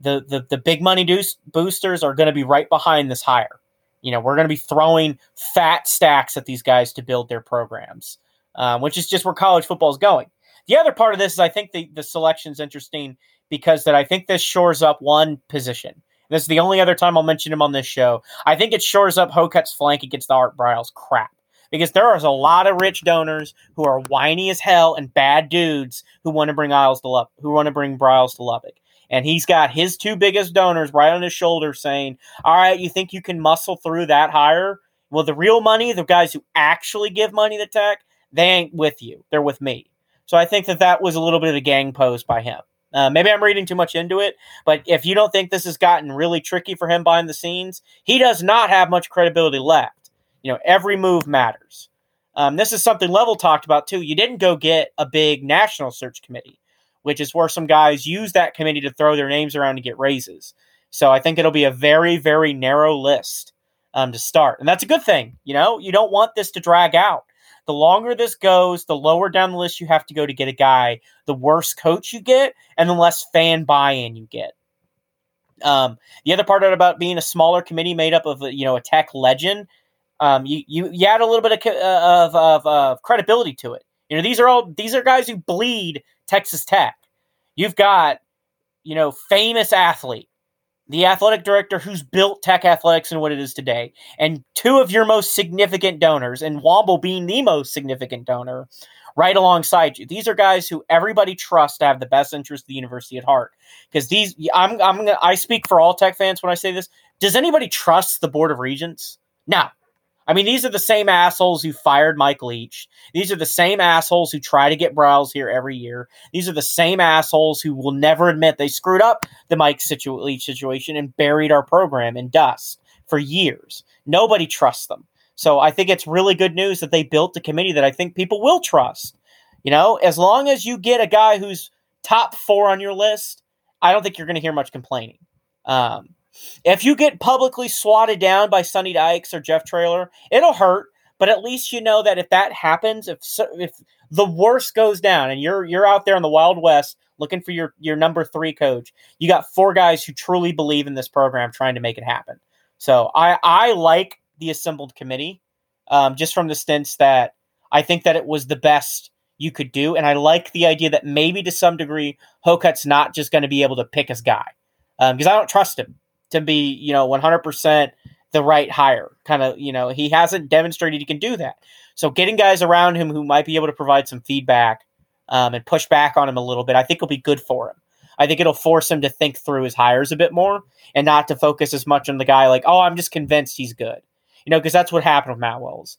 S1: the the, the big money boosters are going to be right behind this hire. You know, we're going to be throwing fat stacks at these guys to build their programs. um, which is just where college football is going. The other part of this is I think the, the selection's interesting because that I think this shores up one position. This is the only other time I'll mention him on this show. I think it shores up Hocutt's flank against the Art Briles crap because there is a lot of rich donors who are whiny as hell and bad dudes who want to bring Isles to Lubbock, who want to bring Briles to Lubbock. And he's got his two biggest donors right on his shoulder saying, All right, you think you can muscle through that higher? Well, the real money, the guys who actually give money to tech, they ain't with you. They're with me. So I think that that was a little bit of a gang pose by him. Uh, maybe I'm reading too much into it, but if you don't think this has gotten really tricky for him behind the scenes, he does not have much credibility left. You know, every move matters. Um, this is something Level talked about too. You didn't go get a big national search committee, which is where some guys use that committee to throw their names around to get raises. So I think it'll be a very, very narrow list um, to start. And that's a good thing. You know, you don't want this to drag out. The longer this goes, the lower down the list you have to go to get a guy, the worse coach you get, and the less fan buy in you get. Um, the other part about being a smaller committee made up of you know a tech legend um, you, you you add a little bit of, uh, of, of, of credibility to it. You know, these are all these are guys who bleed Texas Tech. You've got, you know, famous athlete, the athletic director who's built Tech athletics and what it is today, and two of your most significant donors, and Womble being the most significant donor, right alongside you. These are guys who everybody trusts to have the best interest of the university at heart. Because these, I'm, I'm, I speak for all Tech fans when I say this. Does anybody trust the Board of Regents? No, I mean, these are the same assholes who fired Mike Leach. These are the same assholes who try to get Briles here every year. These are the same assholes who will never admit they screwed up the Mike situ- Leach situation and buried our program in dust for years. Nobody trusts them. So I think it's really good news that they built a committee that I think people will trust. You know, as long as you get a guy who's top four on your list, I don't think you're going to hear much complaining. Um, if you get publicly swatted down by Sonny Dykes or Jeff Traylor, it'll hurt. But at least you know that if that happens, if if the worst goes down, and you're you're out there in the Wild West looking for your your number three coach, you got four guys who truly believe in this program, trying to make it happen. So I I like the assembled committee, um, just from the sense that I think that it was the best you could do, and I like the idea that maybe to some degree Hocutt's not just going to be able to pick his guy because um, I don't trust him to be, you know, 100% the right hire. Kind of, you know, he hasn't demonstrated he can do that. So getting guys around him who might be able to provide some feedback um, and push back on him a little bit, I think will be good for him. I think it'll force him to think through his hires a bit more and not to focus as much on the guy like, oh, I'm just convinced he's good. You know, because that's what happened with Matt Wells.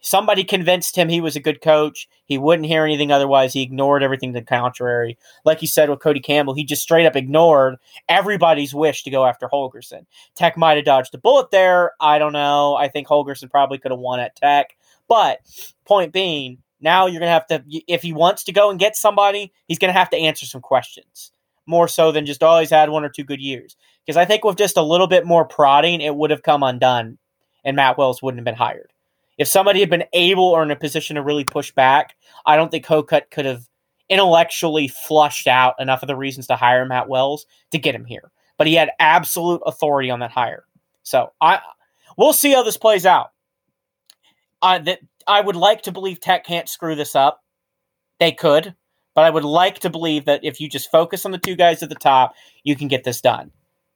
S1: Somebody convinced him he was a good coach. He wouldn't hear anything otherwise. He ignored everything to the contrary. Like you said with Cody Campbell, he just straight up ignored everybody's wish to go after Holgorsen. Tech might have dodged a bullet there. I don't know. I think Holgorsen probably could have won at Tech. But point being, now you're going to have to, if he wants to go and get somebody, he's going to have to answer some questions more so than just, oh, had one or two good years. Because I think with just a little bit more prodding, it would have come undone and Matt Wells wouldn't have been hired. If somebody had been able or in a position to really push back, I don't think Hocutt could have intellectually flushed out enough of the reasons to hire Matt Wells to get him here. But he had absolute authority on that hire. So I we'll see how this plays out. Uh, that I would like to believe Tech can't screw this up. They could, but I would like to believe that if you just focus on the two guys at the top, you can get this done.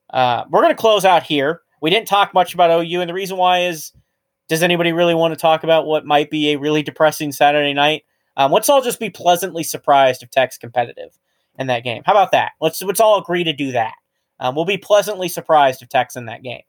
S1: Uh, we're going to close out here. We didn't talk much about OU, and the reason why is does anybody really want to talk about what might be a really depressing Saturday night? Um, let's all just be pleasantly surprised if Tech's competitive in that game. How about that? Let's let's all agree to do that. Um, we'll be pleasantly surprised if Tech's in that game.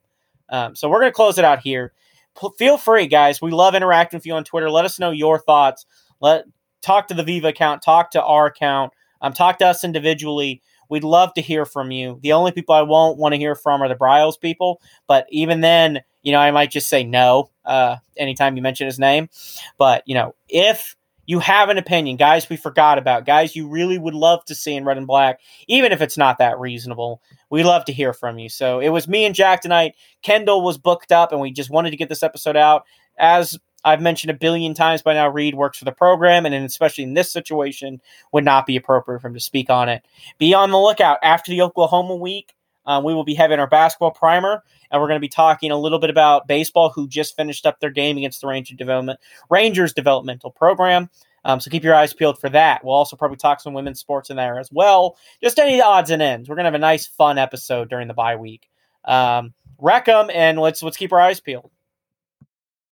S1: Um, so we're going to close it out here. P- feel free, guys. We love interacting with you on Twitter. Let us know your thoughts. Let talk to the Viva account. Talk to our account. Um, talk to us individually. We'd love to hear from you. The only people I won't want to hear from are the Briles people. But even then, you know, I might just say no uh, anytime you mention his name. But, you know, if you have an opinion, guys we forgot about, guys you really would love to see in red and black, even if it's not that reasonable, we love to hear from you. So it was me and Jack tonight. Kendall was booked up, and we just wanted to get this episode out. As I've mentioned a billion times by now, Reed works for the program, and especially in this situation, would not be appropriate for him to speak on it. Be on the lookout after the Oklahoma week. um, we will be having our basketball primer, and we're going to be talking a little bit about baseball, who just finished up their game against the Ranger Development Rangers developmental program. Um, so keep your eyes peeled for that. We'll also probably talk some women's sports in there as well. Just any odds and ends. We're gonna have a nice, fun episode during the bye week. Um, wreck them, and let's let's keep our eyes peeled.